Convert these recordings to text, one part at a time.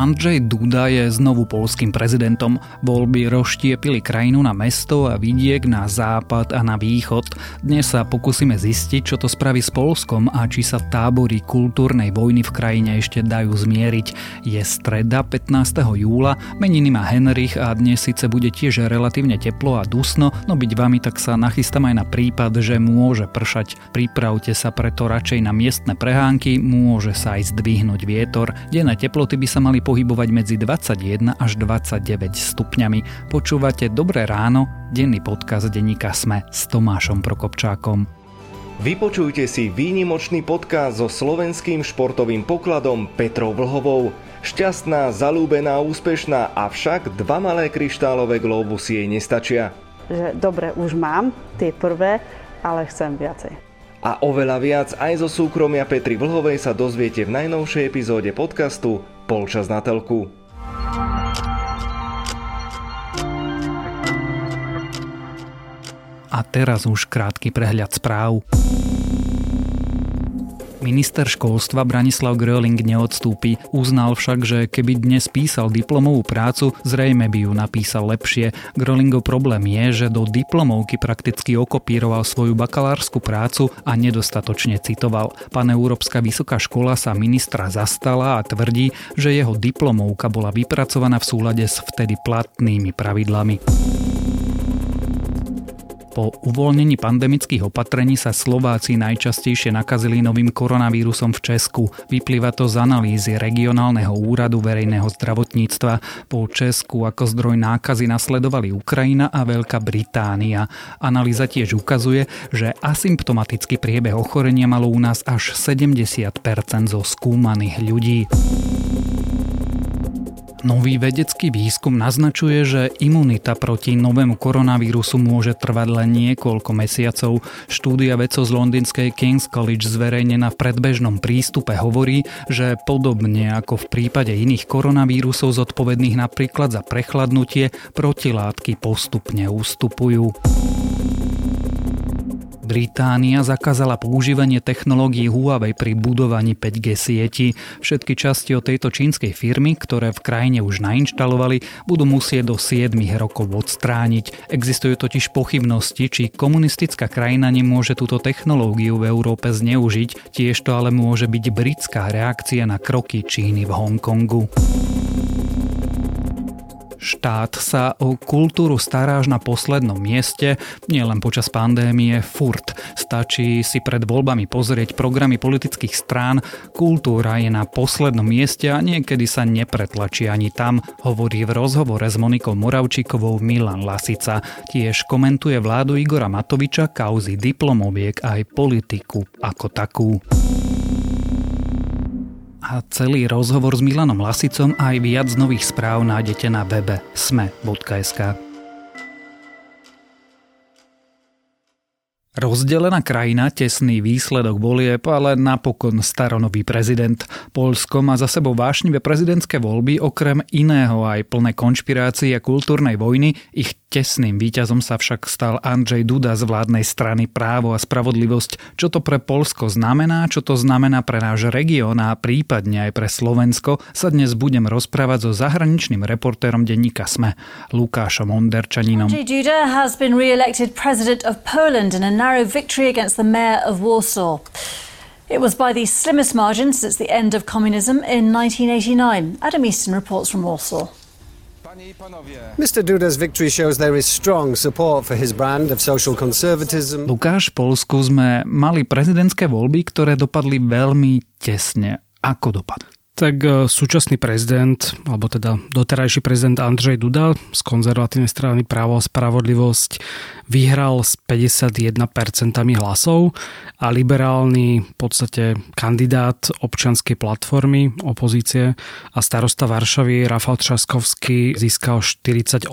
Andrzej Duda je znovu polským prezidentom. Voľby rozštiepili krajinu na mesto a vidiek na západ a na východ. Dnes sa pokúsime zistiť, čo to spraví s Polskom a či sa tábory kultúrnej vojny v krajine ešte dajú zmieriť. Je streda 15. júla, meniny má Henrich a dnes síce bude tiež relatívne teplo a dusno, no byť vami tak sa nachystám aj na prípad, že môže pršať. Pripravte sa preto radšej na miestne prehánky, môže sa aj zdvihnúť vietor. Denné teploty by sa mali pohybovať medzi 21 až 29 stupňami. Počúvate Dobré ráno, denný podcast denníka Sme s Tomášom Prokopčákom. Vypočujte si výnimočný podcast so slovenským športovým pokladom Petrou Vlhovou. Šťastná, zalúbená, úspešná, avšak dva malé kryštálové globusy jej nestačia. Že dobre, už mám tie prvé, ale chcem viacej. A oveľa viac aj zo súkromia Petri Vlhovej sa dozviete v najnovšej epizóde podcastu Polčas na telku. A teraz už krátky prehľad správ. Minister školstva Branislav Gröling neodstúpi. Uznal však, že keby dnes písal diplomovú prácu, zrejme by ju napísal lepšie. Grölingov problém je, že do diplomovky prakticky okopíroval svoju bakalárskú prácu a nedostatočne citoval. Pan Európska vysoká škola sa ministra zastala a tvrdí, že jeho diplomovka bola vypracovaná v súlade s vtedy platnými pravidlami. Po uvoľnení pandemických opatrení sa Slováci najčastejšie nakazili novým koronavírusom v Česku. Vyplýva to z analýzy regionálneho úradu verejného zdravotníctva. Po Česku ako zdroj nákazy nasledovali Ukrajina a Veľká Británia. Analýza tiež ukazuje, že asymptomatický priebeh ochorenia malo u nás až 70% zo skúmaných ľudí. Nový vedecký výskum naznačuje, že imunita proti novému koronavírusu môže trvať len niekoľko mesiacov. Štúdia vedcov z londýnskej King's College zverejnená v predbežnom prístupe hovorí, že podobne ako v prípade iných koronavírusov zodpovedných napríklad za prechladnutie, protilátky postupne ústupujú. Británia zakázala používanie technológií Huawei pri budovaní 5G sieti. Všetky časti od tejto čínskej firmy, ktoré v krajine už nainštalovali, budú musieť do 7 rokov odstrániť. Existujú totiž pochybnosti, či komunistická krajina nemôže túto technológiu v Európe zneužiť, tiež to ale môže byť britská reakcia na kroky Číny v Hongkongu. Štát sa o kultúru stará až na poslednom mieste, nielen počas pandémie, furt. Stačí si pred voľbami pozrieť programy politických strán, kultúra je na poslednom mieste a niekedy sa nepretlačí ani tam, hovorí v rozhovore s Monikou Moravčíkovou Milan Lasica. Tiež komentuje vládu Igora Matoviča, kauzy diplomoviek aj politiku ako takú a celý rozhovor s Milanom Lasicom a aj viac nových správ nájdete na webe sme.sk. Rozdelená krajina, tesný výsledok volieb, ale napokon staronový prezident. Polsko má za sebou vášnivé prezidentské voľby, okrem iného aj plné konšpirácie a kultúrnej vojny. Ich tesným víťazom sa však stal Andrzej Duda z vládnej strany Právo a spravodlivosť. Čo to pre Polsko znamená, čo to znamená pre náš región a prípadne aj pre Slovensko, sa dnes budem rozprávať so zahraničným reportérom denníka SME, Lukášom Onderčaninom. Andrzej narrow victory against the mayor of Warsaw. It was by the slimmest margin since the end of communism in 1989. Adam Easton reports from Warsaw. Mr. Duda's victory shows there is strong support for his brand of social conservatism. Lukáš, v Polsku sme mali prezidentské voľby, ktoré dopadli veľmi tesne. Ako dopadli? tak e, súčasný prezident, alebo teda doterajší prezident Andrzej Duda z konzervatívnej strany Právo a spravodlivosť vyhral s 51% hlasov a liberálny v podstate kandidát občianskej platformy opozície a starosta Varšavy Rafał Traskovský získal 48,9%,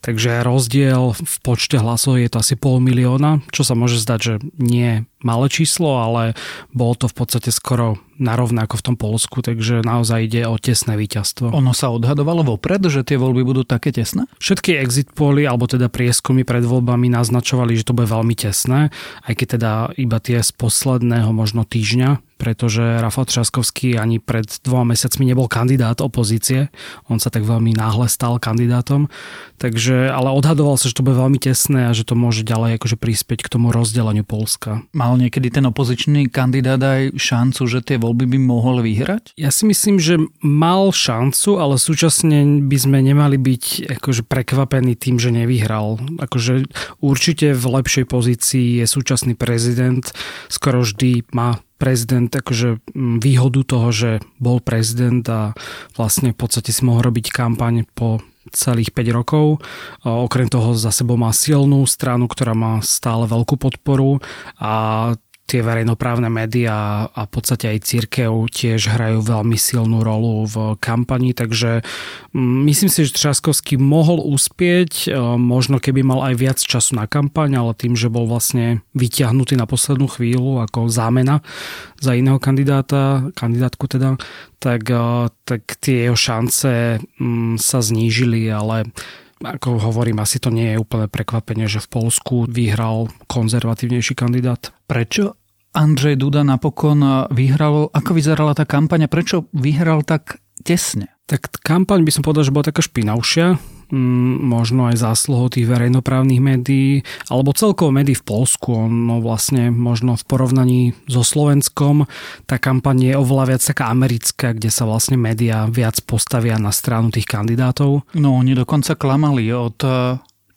takže rozdiel v počte hlasov je to asi pol milióna, čo sa môže zdať, že nie malé číslo, ale bolo to v podstate skoro narovné ako v tom Polsku, takže naozaj ide o tesné víťazstvo. Ono sa odhadovalo vopred, že tie voľby budú také tesné? Všetky exit poly, alebo teda prieskumy pred voľbami naznačovali, že to bude veľmi tesné, aj keď teda iba tie z posledného možno týždňa pretože Rafał Trzaskowski ani pred dvoma mesiacmi nebol kandidát opozície. On sa tak veľmi náhle stal kandidátom. Takže, ale odhadoval sa, že to bude veľmi tesné a že to môže ďalej akože prispieť k tomu rozdeleniu Polska. Mal niekedy ten opozičný kandidát aj šancu, že tie voľby by mohol vyhrať? Ja si myslím, že mal šancu, ale súčasne by sme nemali byť akože prekvapení tým, že nevyhral. Akože určite v lepšej pozícii je súčasný prezident. Skoro vždy má prezident akože výhodu toho, že bol prezident a vlastne v podstate si mohol robiť kampaň po celých 5 rokov. Okrem toho za sebou má silnú stranu, ktorá má stále veľkú podporu a tie verejnoprávne médiá a v podstate aj církev tiež hrajú veľmi silnú rolu v kampani, takže mm, myslím si, že Třaskovský mohol uspieť, e, možno keby mal aj viac času na kampaň, ale tým, že bol vlastne vyťahnutý na poslednú chvíľu ako zámena za iného kandidáta, kandidátku teda, tak, e, tak tie jeho šance mm, sa znížili, ale ako hovorím, asi to nie je úplne prekvapenie, že v Polsku vyhral konzervatívnejší kandidát. Prečo Andrzej Duda napokon vyhral, ako vyzerala tá kampaň prečo vyhral tak tesne? Tak kampaň by som povedal, že bola taká špinavšia, mm, možno aj zásluhou tých verejnoprávnych médií, alebo celkovo médií v Polsku. No vlastne možno v porovnaní so Slovenskom tá kampaň je oveľa viac taká americká, kde sa vlastne médiá viac postavia na stranu tých kandidátov. No oni dokonca klamali od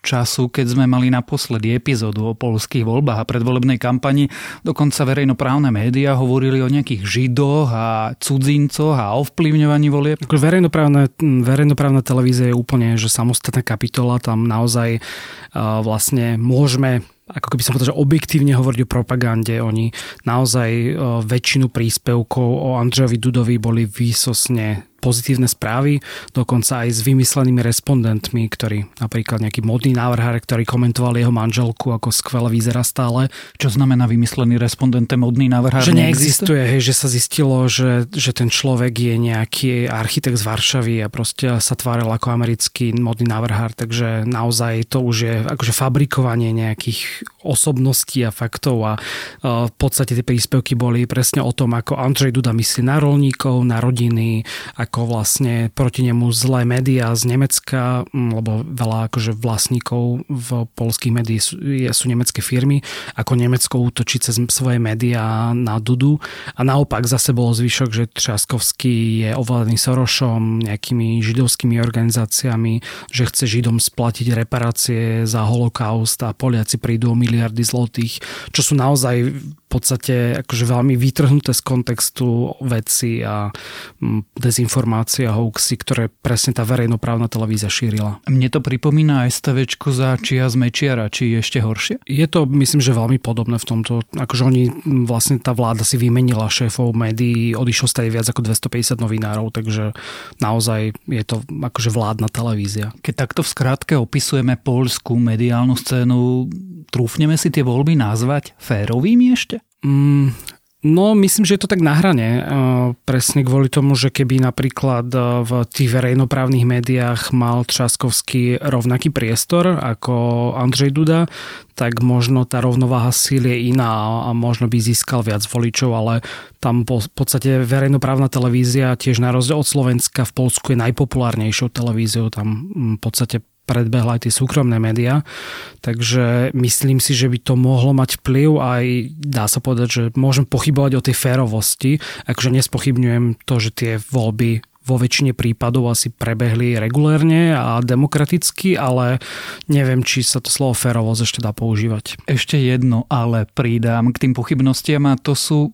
času, keď sme mali naposledy epizódu o polských voľbách a predvolebnej kampani, dokonca verejnoprávne médiá hovorili o nejakých židoch a cudzincoch a ovplyvňovaní volieb. Verejnoprávne, verejnoprávna televízia je úplne že samostatná kapitola, tam naozaj uh, vlastne môžeme ako keby som povedal, že objektívne hovoriť o propagande. Oni naozaj väčšinu príspevkov o Andrejovi Dudovi boli výsosne pozitívne správy, dokonca aj s vymyslenými respondentmi, ktorí napríklad nejaký modný návrhár, ktorý komentoval jeho manželku, ako skvele vyzerá stále. Čo znamená vymyslený respondent, modný návrhár? Že neexistuje, hej, že sa zistilo, že, že ten človek je nejaký architekt z Varšavy a proste sa tváril ako americký modný návrhár, takže naozaj to už je akože fabrikovanie nejakých osobností a faktov a v podstate tie príspevky boli presne o tom, ako Andrej Duda myslí na rolníkov, na rodiny, ako ako vlastne proti nemu zlé médiá z Nemecka, lebo veľa akože vlastníkov v polských médií sú, sú nemecké firmy, ako Nemecko útočí cez svoje médiá na Dudu. A naopak zase bol zvyšok, že Třaskovský je ovládaný Sorošom, nejakými židovskými organizáciami, že chce Židom splatiť reparácie za holokaust a Poliaci prídu o miliardy zlotých, čo sú naozaj podstate akože veľmi vytrhnuté z kontextu veci a mm, dezinformácie a hoaxy, ktoré presne tá verejnoprávna televízia šírila. Mne to pripomína STVčku za čia z Mečiara, či je ešte horšie? Je to, myslím, že veľmi podobné v tomto. Akože oni, vlastne tá vláda si vymenila šéfov médií, odišlo stade viac ako 250 novinárov, takže naozaj je to akože vládna televízia. Keď takto v skratke opisujeme polskú mediálnu scénu, trúfneme si tie voľby nazvať férovými ešte? Mm, No, myslím, že je to tak na hrane. Presne kvôli tomu, že keby napríklad v tých verejnoprávnych médiách mal Třaskovský rovnaký priestor ako Andrej Duda, tak možno tá rovnováha síl je iná a možno by získal viac voličov, ale tam po, v podstate verejnoprávna televízia tiež na rozdiel od Slovenska v Polsku je najpopulárnejšou televíziou. Tam v podstate predbehla aj tie súkromné médiá. Takže myslím si, že by to mohlo mať vplyv aj, dá sa povedať, že môžem pochybovať o tej férovosti. Akože nespochybňujem to, že tie voľby vo väčšine prípadov asi prebehli regulérne a demokraticky, ale neviem, či sa to slovo férovosť ešte dá používať. Ešte jedno, ale pridám k tým pochybnostiam a to sú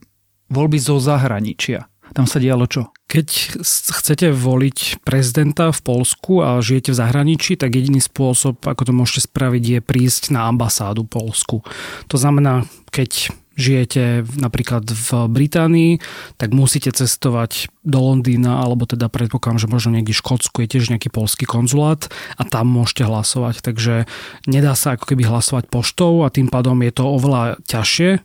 voľby zo zahraničia. Tam sa dialo čo? Keď chcete voliť prezidenta v Polsku a žijete v zahraničí, tak jediný spôsob, ako to môžete spraviť, je prísť na ambasádu Polsku. To znamená, keď žijete napríklad v Británii, tak musíte cestovať do Londýna, alebo teda predpokladám, že možno niekde v Škótsku je tiež nejaký polský konzulát a tam môžete hlasovať. Takže nedá sa ako keby hlasovať poštou a tým pádom je to oveľa ťažšie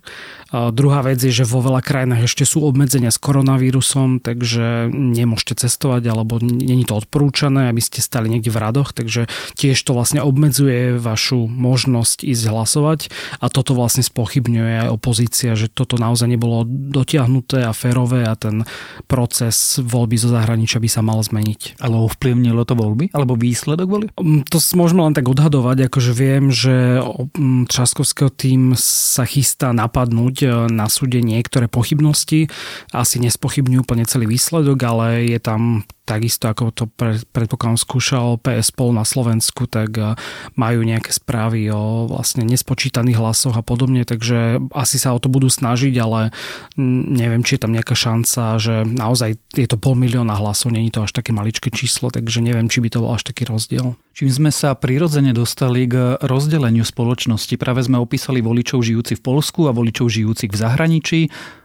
Druhá vec je, že vo veľa krajinách ešte sú obmedzenia s koronavírusom, takže nemôžete cestovať alebo není to odporúčané, aby ste stali niekde v radoch, takže tiež to vlastne obmedzuje vašu možnosť ísť hlasovať a toto vlastne spochybňuje aj opozícia, že toto naozaj nebolo dotiahnuté a férové a ten proces voľby zo zahraničia by sa mal zmeniť. Ale ovplyvnilo to voľby? Alebo výsledok volieb? Mm, to môžeme len tak odhadovať, akože viem, že mm, Traskovského tým sa chystá napadnúť e, na súde niektoré pochybnosti. Asi nespochybňujú úplne celý výsledok, ale je tam takisto ako to pre, predpokladám skúšal PS Pol na Slovensku, tak e, majú nejaké správy o vlastne nespočítaných hlasoch a podobne, takže asi sa o to budú snažiť, ale neviem, či je tam nejaká šanca, že naozaj je to pol milióna hlasov, není to až také maličké číslo, takže neviem, či by to bol až taký rozdiel. Čím sme sa prirodzene dostali k rozdeleniu spoločnosti, práve sme opísali voličov žijúci v Polsku a voličov žijúcich v zahraničí.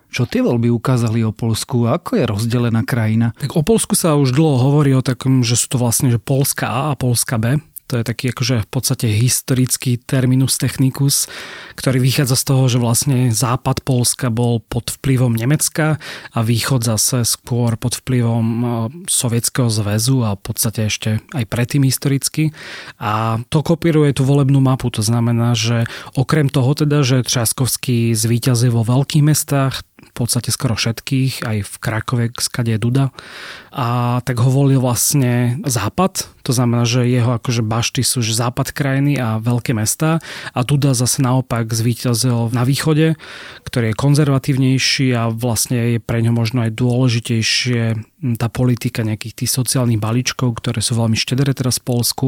Čo tie voľby ukázali o Polsku? Ako je rozdelená krajina? Tak o Polsku sa už dlho hovorí o takom, že sú to vlastne že Polska A a Polska B. To je taký akože v podstate historický terminus technicus, ktorý vychádza z toho, že vlastne západ Polska bol pod vplyvom Nemecka a východ zase skôr pod vplyvom e, Sovietskeho zväzu a v podstate ešte aj predtým historicky. A to kopíruje tú volebnú mapu, to znamená, že okrem toho teda, že Třaskovský zvíťazil vo veľkých mestách, podstate skoro všetkých, aj v Krakove, skade je Duda. A tak ho volil vlastne Západ, to znamená, že jeho akože bašty sú že západ krajiny a veľké mesta a Duda zase naopak zvíťazil na východe, ktorý je konzervatívnejší a vlastne je pre ňo možno aj dôležitejšie tá politika nejakých tých sociálnych balíčkov, ktoré sú veľmi štedré teraz v Polsku.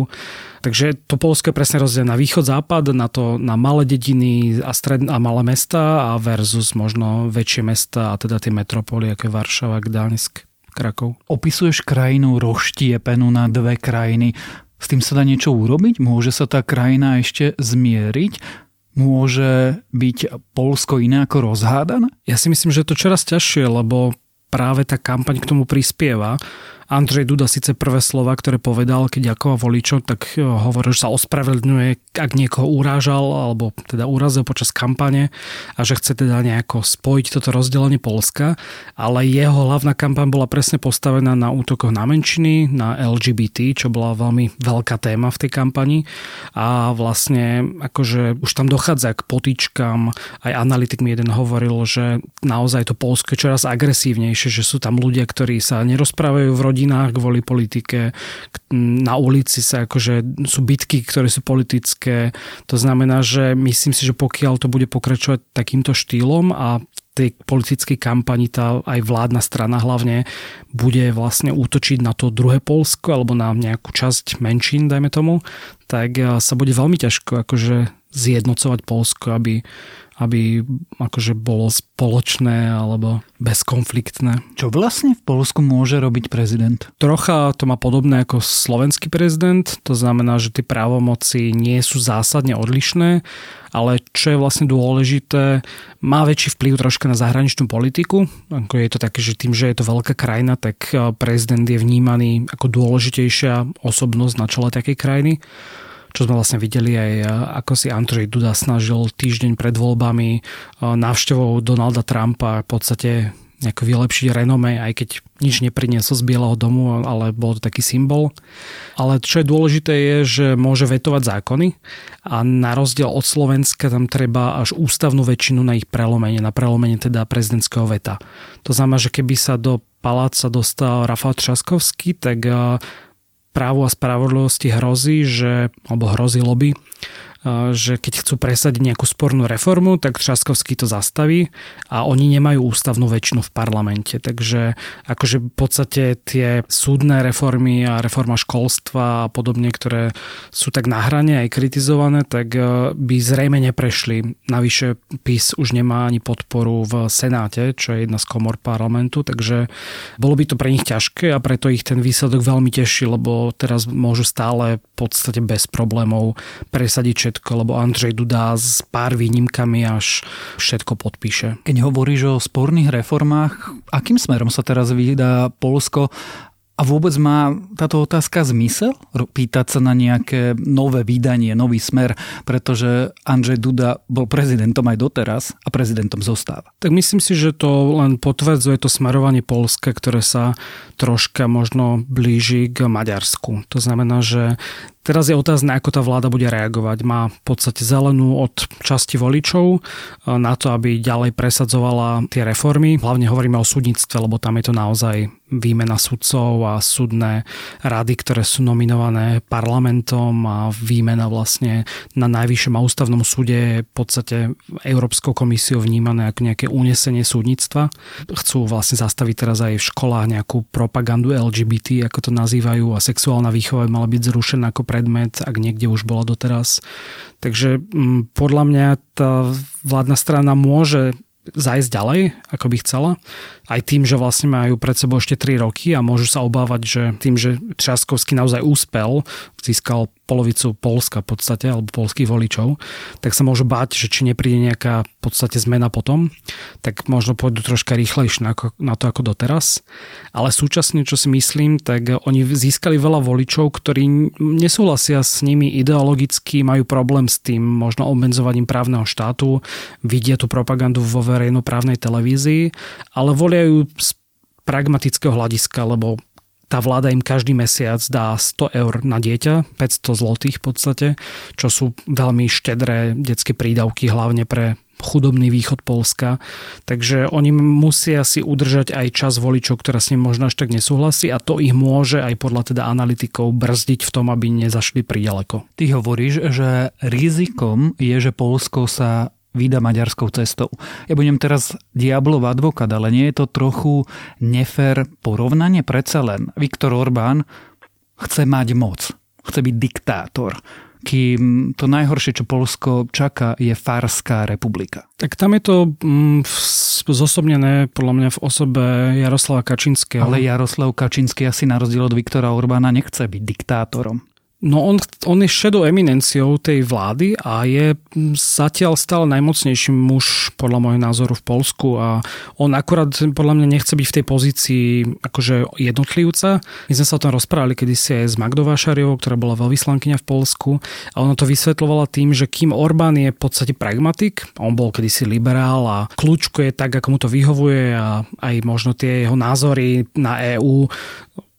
Takže to Polsko je presne rozdelené na východ-západ, na to na malé dediny a, stred, a malé mesta a versus možno väčšie mesta a teda tie metropoly, ako je Varšava, Gdansk. Krakov. Opisuješ krajinu roštiepenú na dve krajiny. S tým sa dá niečo urobiť? Môže sa tá krajina ešte zmieriť? Môže byť Polsko iné ako rozhádané? Ja si myslím, že je to čoraz ťažšie, lebo práve tá kampaň k tomu prispieva Andrej Duda síce prvé slova, ktoré povedal, keď ďakoval voličom, tak e, hovoril, že sa ospravedlňuje, ak niekoho urážal alebo teda urazil počas kampane a že chce teda nejako spojiť toto rozdelenie Polska, ale jeho hlavná kampaň bola presne postavená na útokoch na menšiny, na LGBT, čo bola veľmi veľká téma v tej kampani. A vlastne akože už tam dochádza k potýčkam, aj analytik mi jeden hovoril, že naozaj to Polsko je čoraz agresívnejšie, že sú tam ľudia, ktorí sa nerozprávajú v rodine rodinách kvôli politike, na ulici sa akože sú bitky, ktoré sú politické. To znamená, že myslím si, že pokiaľ to bude pokračovať takýmto štýlom a tej politickej kampani tá aj vládna strana hlavne bude vlastne útočiť na to druhé Polsko alebo na nejakú časť menšín, dajme tomu, tak sa bude veľmi ťažko akože zjednocovať Polsko, aby aby akože bolo spoločné alebo bezkonfliktné. Čo vlastne v Polsku môže robiť prezident? Trocha to má podobné ako slovenský prezident, to znamená, že tie právomoci nie sú zásadne odlišné, ale čo je vlastne dôležité, má väčší vplyv troška na zahraničnú politiku. Ako je to také, že tým, že je to veľká krajina, tak prezident je vnímaný ako dôležitejšia osobnosť na čele takej krajiny čo sme vlastne videli aj ako si Andrej Duda snažil týždeň pred voľbami e, návštevou Donalda Trumpa v podstate nejako vylepšiť renome, aj keď nič nepriniesol z Bieleho domu, ale bol to taký symbol. Ale čo je dôležité je, že môže vetovať zákony a na rozdiel od Slovenska tam treba až ústavnú väčšinu na ich prelomenie, na prelomenie teda prezidentského veta. To znamená, že keby sa do paláca dostal Rafał Trzaskowski, tak e, právu a spravodlivosti hrozí, že, alebo hrozilo by, že keď chcú presadiť nejakú spornú reformu, tak Třaskovský to zastaví a oni nemajú ústavnú väčšinu v parlamente. Takže akože v podstate tie súdne reformy a reforma školstva a podobne, ktoré sú tak na hrane aj kritizované, tak e, by zrejme neprešli. Navyše PIS už nemá ani podporu v Senáte, čo je jedna z komor parlamentu, takže bolo by to pre nich ťažké a preto ich ten výsledok veľmi teší, lebo teraz môžu stále podstate bez problémov presadiť všetko, lebo Andrej Duda s pár výnimkami až všetko podpíše. Keď hovoríš o sporných reformách, akým smerom sa teraz vydá Polsko A vôbec má táto otázka zmysel? Pýtať sa na nejaké nové vydanie, nový smer, pretože Andrzej Duda bol prezidentom aj doteraz a prezidentom zostáva. Tak myslím si, že to len potvrdzuje to smerovanie Polska, ktoré sa troška možno blíži k Maďarsku. To znamená, že Teraz je otázne, ako tá vláda bude reagovať. Má v podstate zelenú od časti voličov eh, na to, aby ďalej presadzovala tie reformy. Hlavne hovoríme o súdnictve, lebo tam je to naozaj výmena sudcov a súdne rady, ktoré sú nominované parlamentom a výmena vlastne na najvyššom a ústavnom súde je v podstate Európskou komisiou vnímané ako nejaké unesenie súdnictva. Chcú vlastne zastaviť teraz aj v školách nejakú propagandu LGBT, ako to nazývajú, a sexuálna výchova mala byť zrušená ako predmet, ak niekde už bola doteraz. Takže mm, podľa mňa tá vládna strana môže zajsť ďalej, ako by chcela. Aj tým, že vlastne majú pred sebou ešte 3 roky a môžu sa obávať, že tým, že Třaskovský naozaj úspel, získal polovicu Polska v podstate, alebo polských voličov, tak sa môžu báť, že či nepríde nejaká v podstate zmena potom, tak možno pôjdu troška rýchlejšie na, to ako doteraz. Ale súčasne, čo si myslím, tak oni získali veľa voličov, ktorí nesúhlasia s nimi ideologicky, majú problém s tým možno obmedzovaním právneho štátu, vidia tú propagandu vo verejnoprávnej televízii, ale volia ju z pragmatického hľadiska, lebo tá vláda im každý mesiac dá 100 eur na dieťa, 500 zlotých v podstate, čo sú veľmi štedré detské prídavky, hlavne pre chudobný východ Polska. Takže oni musia si udržať aj čas voličov, ktorá s ním možno až tak nesúhlasí a to ich môže aj podľa teda analytikov brzdiť v tom, aby nezašli príďaleko. Ty hovoríš, že rizikom je, že Polsko sa vyda maďarskou cestou. Ja budem teraz diablov advokát, ale nie je to trochu nefér porovnanie? Predsa len Viktor Orbán chce mať moc, chce byť diktátor kým to najhoršie, čo Polsko čaká, je Farská republika. Tak tam je to mm, zosobnené podľa mňa v osobe Jaroslava Kačinského. Ale Jaroslav Kačinský asi na rozdiel od Viktora Orbána nechce byť diktátorom. No on, on je šedou eminenciou tej vlády a je zatiaľ stále najmocnejší muž podľa môjho názoru v Polsku. A on akurát podľa mňa nechce byť v tej pozícii akože jednotlivca. My sme sa o tom rozprávali kedysi aj s Magdou Vášariovou, ktorá bola veľvyslankyňa v Polsku. A ona to vysvetlovala tým, že kým Orbán je v podstate pragmatik, on bol kedysi liberál a kľúčko je tak, ako mu to vyhovuje a aj možno tie jeho názory na EÚ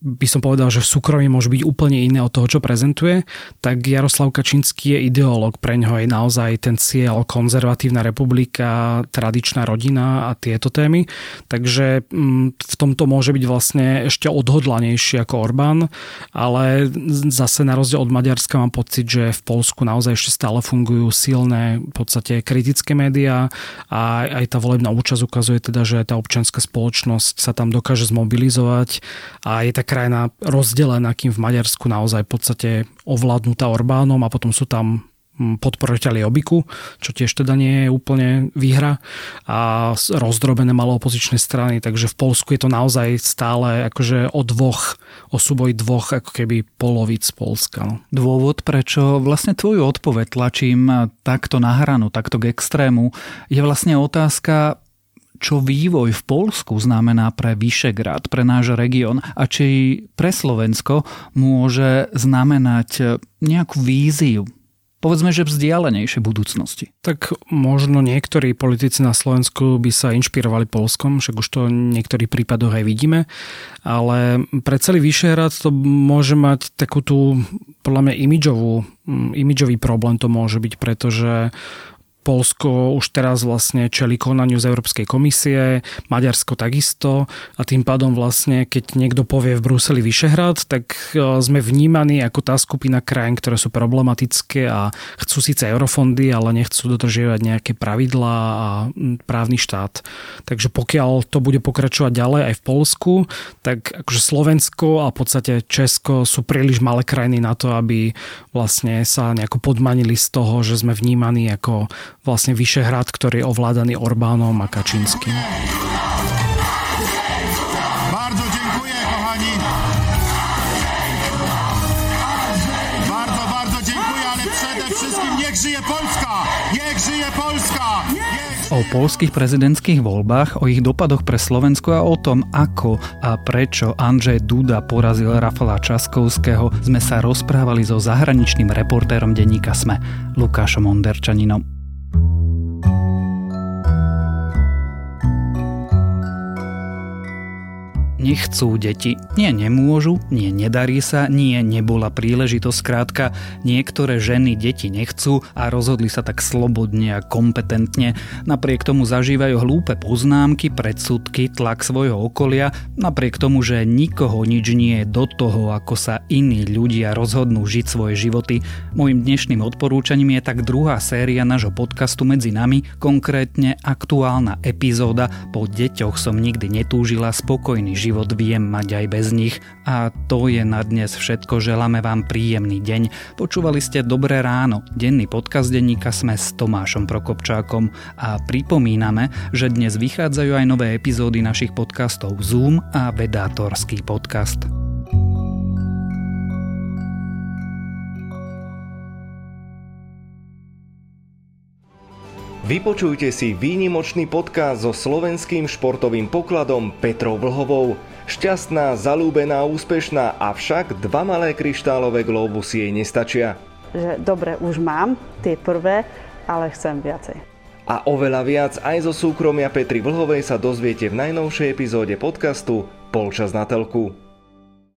by som povedal, že v súkromí môže byť úplne iné od toho, čo prezentuje, tak Jaroslav Kačinský je ideológ. Pre ňoho je naozaj ten cieľ konzervatívna republika, tradičná rodina a tieto témy. Takže mm, v tomto môže byť vlastne ešte odhodlanejší ako Orbán, ale zase na rozdiel od Maďarska mám pocit, že v Polsku naozaj ešte stále fungujú silné v podstate kritické médiá a aj tá volebná účasť ukazuje teda, že tá občianská spoločnosť sa tam dokáže zmobilizovať a je tak krajina rozdelená, kým v Maďarsku naozaj v podstate ovládnutá Orbánom a potom sú tam mm, podporoteľi Obiku, čo tiež teda nie je úplne výhra a rozdrobené malo opozičné strany, takže v Polsku je to naozaj stále akože o dvoch, o súboj dvoch ako keby polovic Polska. No. Dôvod, prečo vlastne tvoju odpoveď tlačím takto na hranu, takto k extrému, je vlastne otázka čo vývoj v Polsku znamená pre Vyšegrad, pre náš región a či pre Slovensko môže znamenať nejakú víziu povedzme, že vzdialenejšej budúcnosti. Tak možno niektorí politici na Slovensku by sa inšpirovali Polskom, však už to v niektorých prípadoch aj vidíme, ale pre celý Vyšehrad to môže mať takú tú, podľa mňa, imidžovú, imidžový problém to môže byť, pretože Polsko už teraz vlastne čeli konaniu z Európskej komisie, Maďarsko takisto a tým pádom vlastne, keď niekto povie v Bruseli Vyšehrad, tak e, sme vnímaní ako tá skupina krajín, ktoré sú problematické a chcú síce eurofondy, ale nechcú dodržiavať nejaké pravidlá a právny štát. Takže pokiaľ to bude pokračovať ďalej aj v Polsku, tak akože Slovensko a v podstate Česko sú príliš malé krajiny na to, aby vlastne sa nejako podmanili z toho, že sme vnímaní ako vlastne Vyšehrad, ktorý je ovládaný Orbánom a Kačínskym. Bardzo dziękuję, kochani. Bardzo, bardzo dziękuję, ale przede wszystkim niech żyje Polska! Niech żyje Polska! O polských prezidentských voľbách, o ich dopadoch pre Slovensko a o tom, ako a prečo Andrzej Duda porazil Rafala Časkovského, sme sa rozprávali so zahraničným reportérom denníka SME, Lukášom Onderčaninom. Nechcú deti. Nie nemôžu, nie nedarí sa, nie nebola príležitosť. Krátka, niektoré ženy deti nechcú a rozhodli sa tak slobodne a kompetentne. Napriek tomu zažívajú hlúpe poznámky, predsudky, tlak svojho okolia, napriek tomu, že nikoho nič nie je do toho, ako sa iní ľudia rozhodnú žiť svoje životy. Mojím dnešným odporúčaním je tak druhá séria nášho podcastu Medzi nami, konkrétne aktuálna epizóda Po deťoch som nikdy netúžila spokojný život život viem mať aj bez nich a to je na dnes všetko. Želáme vám príjemný deň. Počúvali ste Dobré ráno, denný podcast denníka sme s Tomášom Prokopčákom a pripomíname, že dnes vychádzajú aj nové epizódy našich podcastov Zoom a Vedátorský podcast. Vypočujte si výnimočný podcast so slovenským športovým pokladom Petrou Vlhovou. Šťastná, zalúbená, úspešná, avšak dva malé kryštálové globusy jej nestačia. Že dobre, už mám tie prvé, ale chcem viacej. A oveľa viac aj zo súkromia Petry Vlhovej sa dozviete v najnovšej epizóde podcastu Polčas na telku.